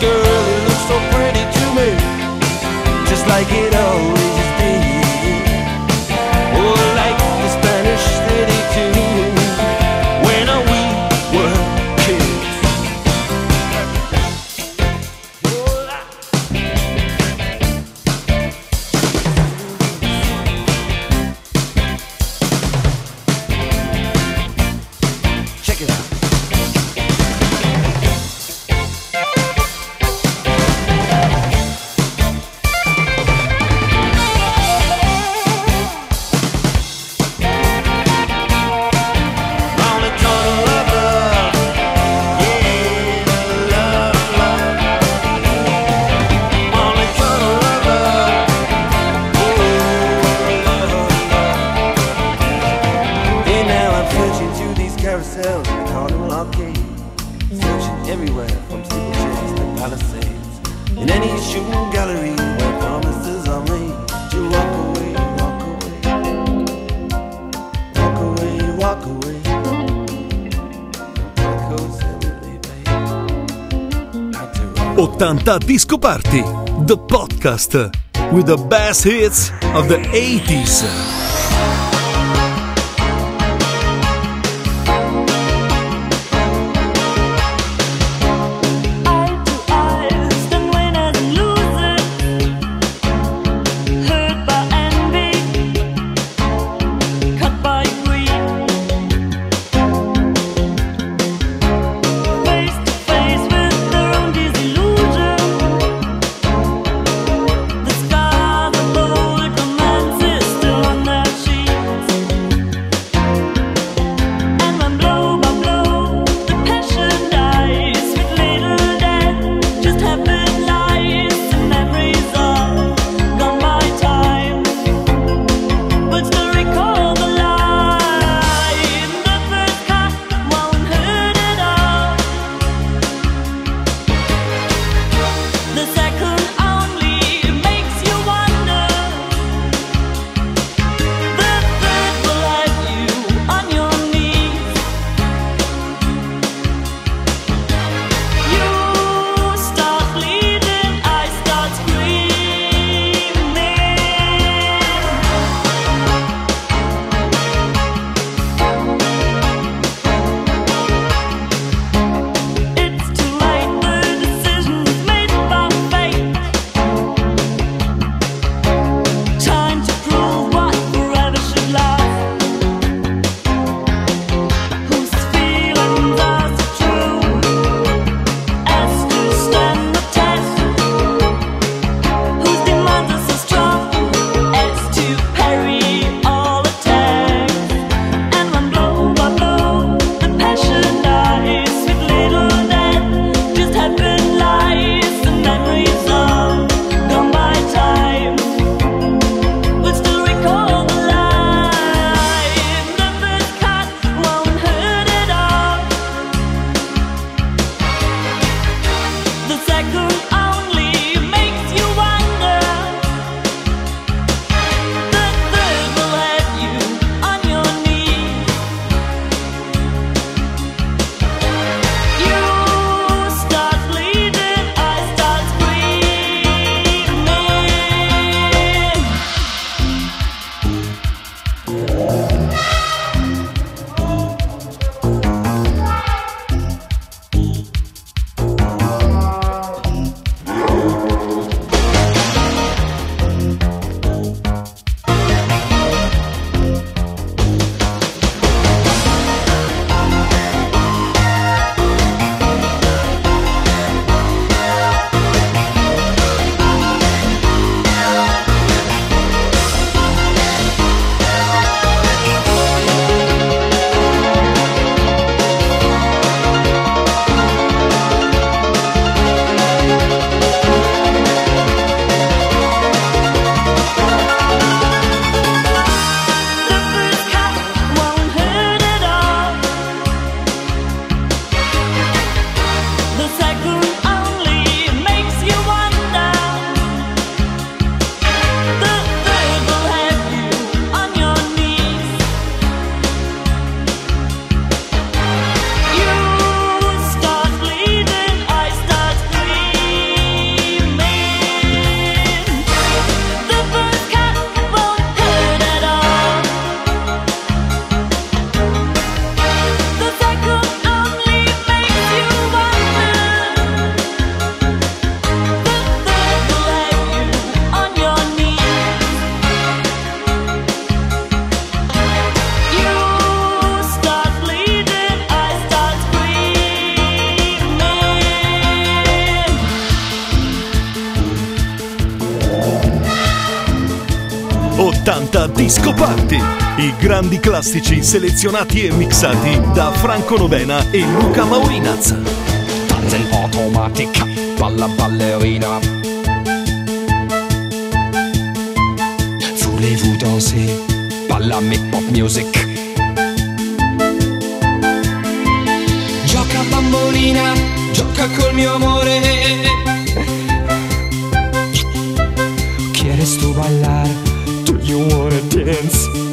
girl, you look so pretty to me, just like it. carousels and carnival arcades, searching everywhere from steeplechase to palisades. In any shooting gallery where promises are made to walk away, walk away, walk away, walk away. Ottanta Disco Party, the podcast with the best hits of the 80s. grandi classici selezionati e mixati da Franco Novena e Luca Maurinaz. Tanzen automatica, balla ballerina. Voulez-vous danser? Balla make pop music. Gioca bambolina, gioca col mio amore. Quieres tu bailar? Do you wanna dance?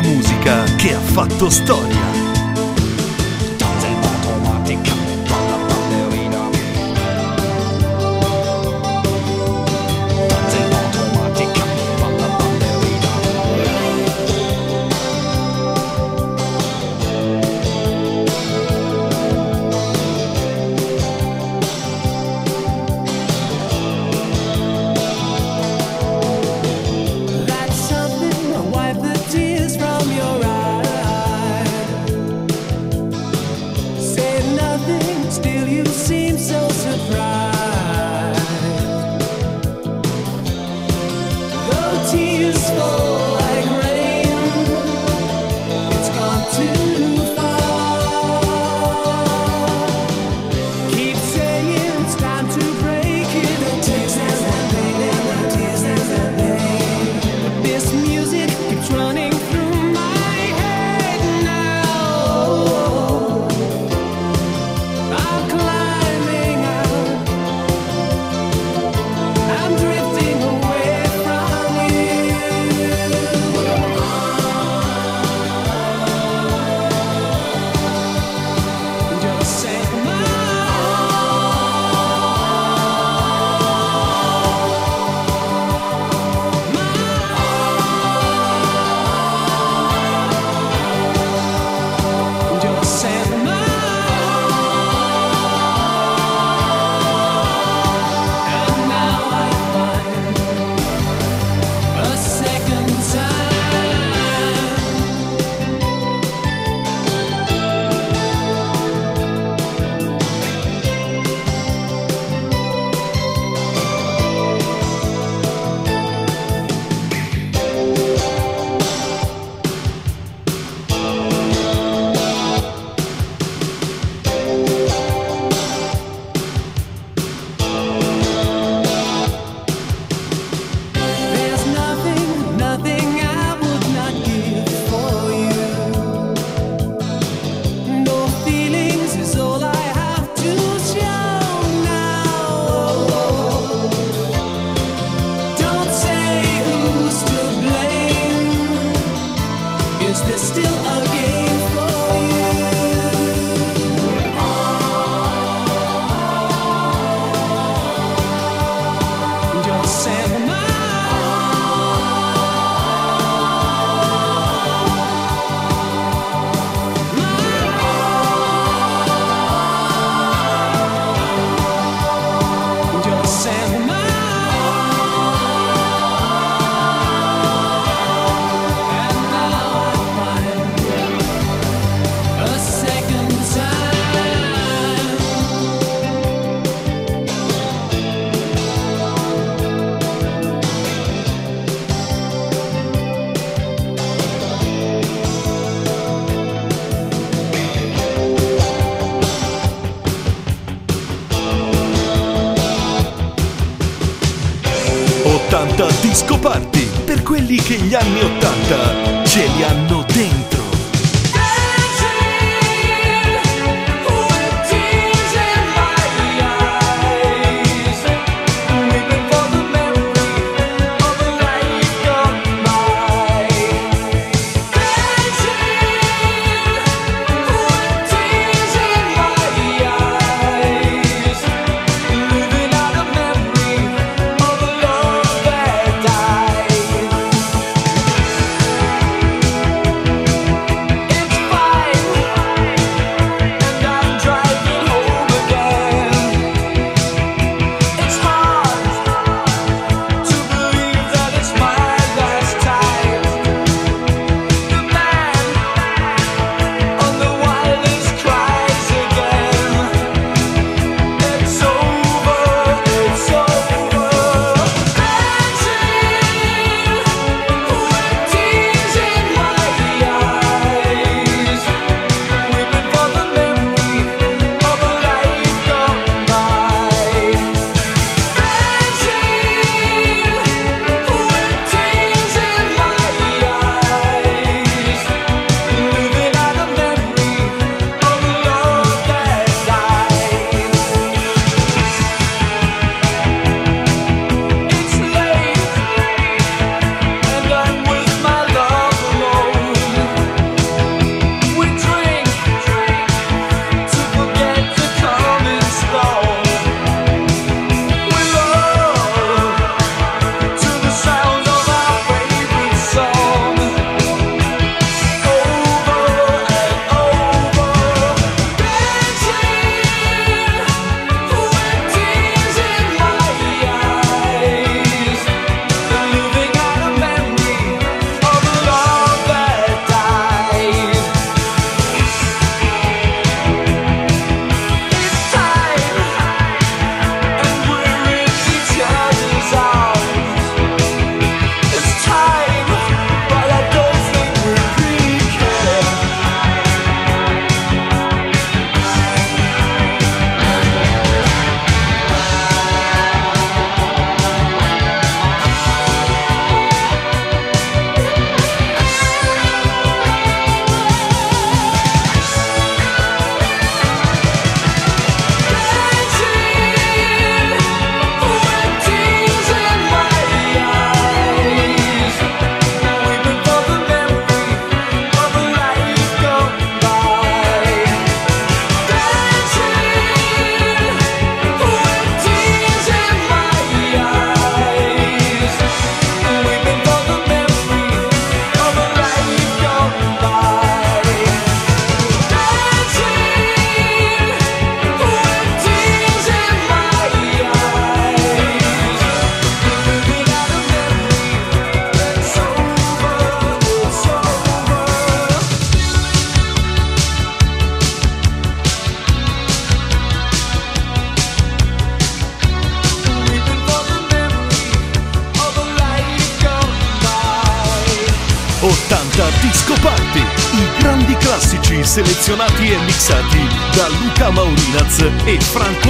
musica che ha fatto storia. ascolta Disco Party per quelli che gli anni 80 ce li hanno dentro. It's Franco.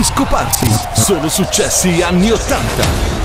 discoparsi. Sono successi anni 80.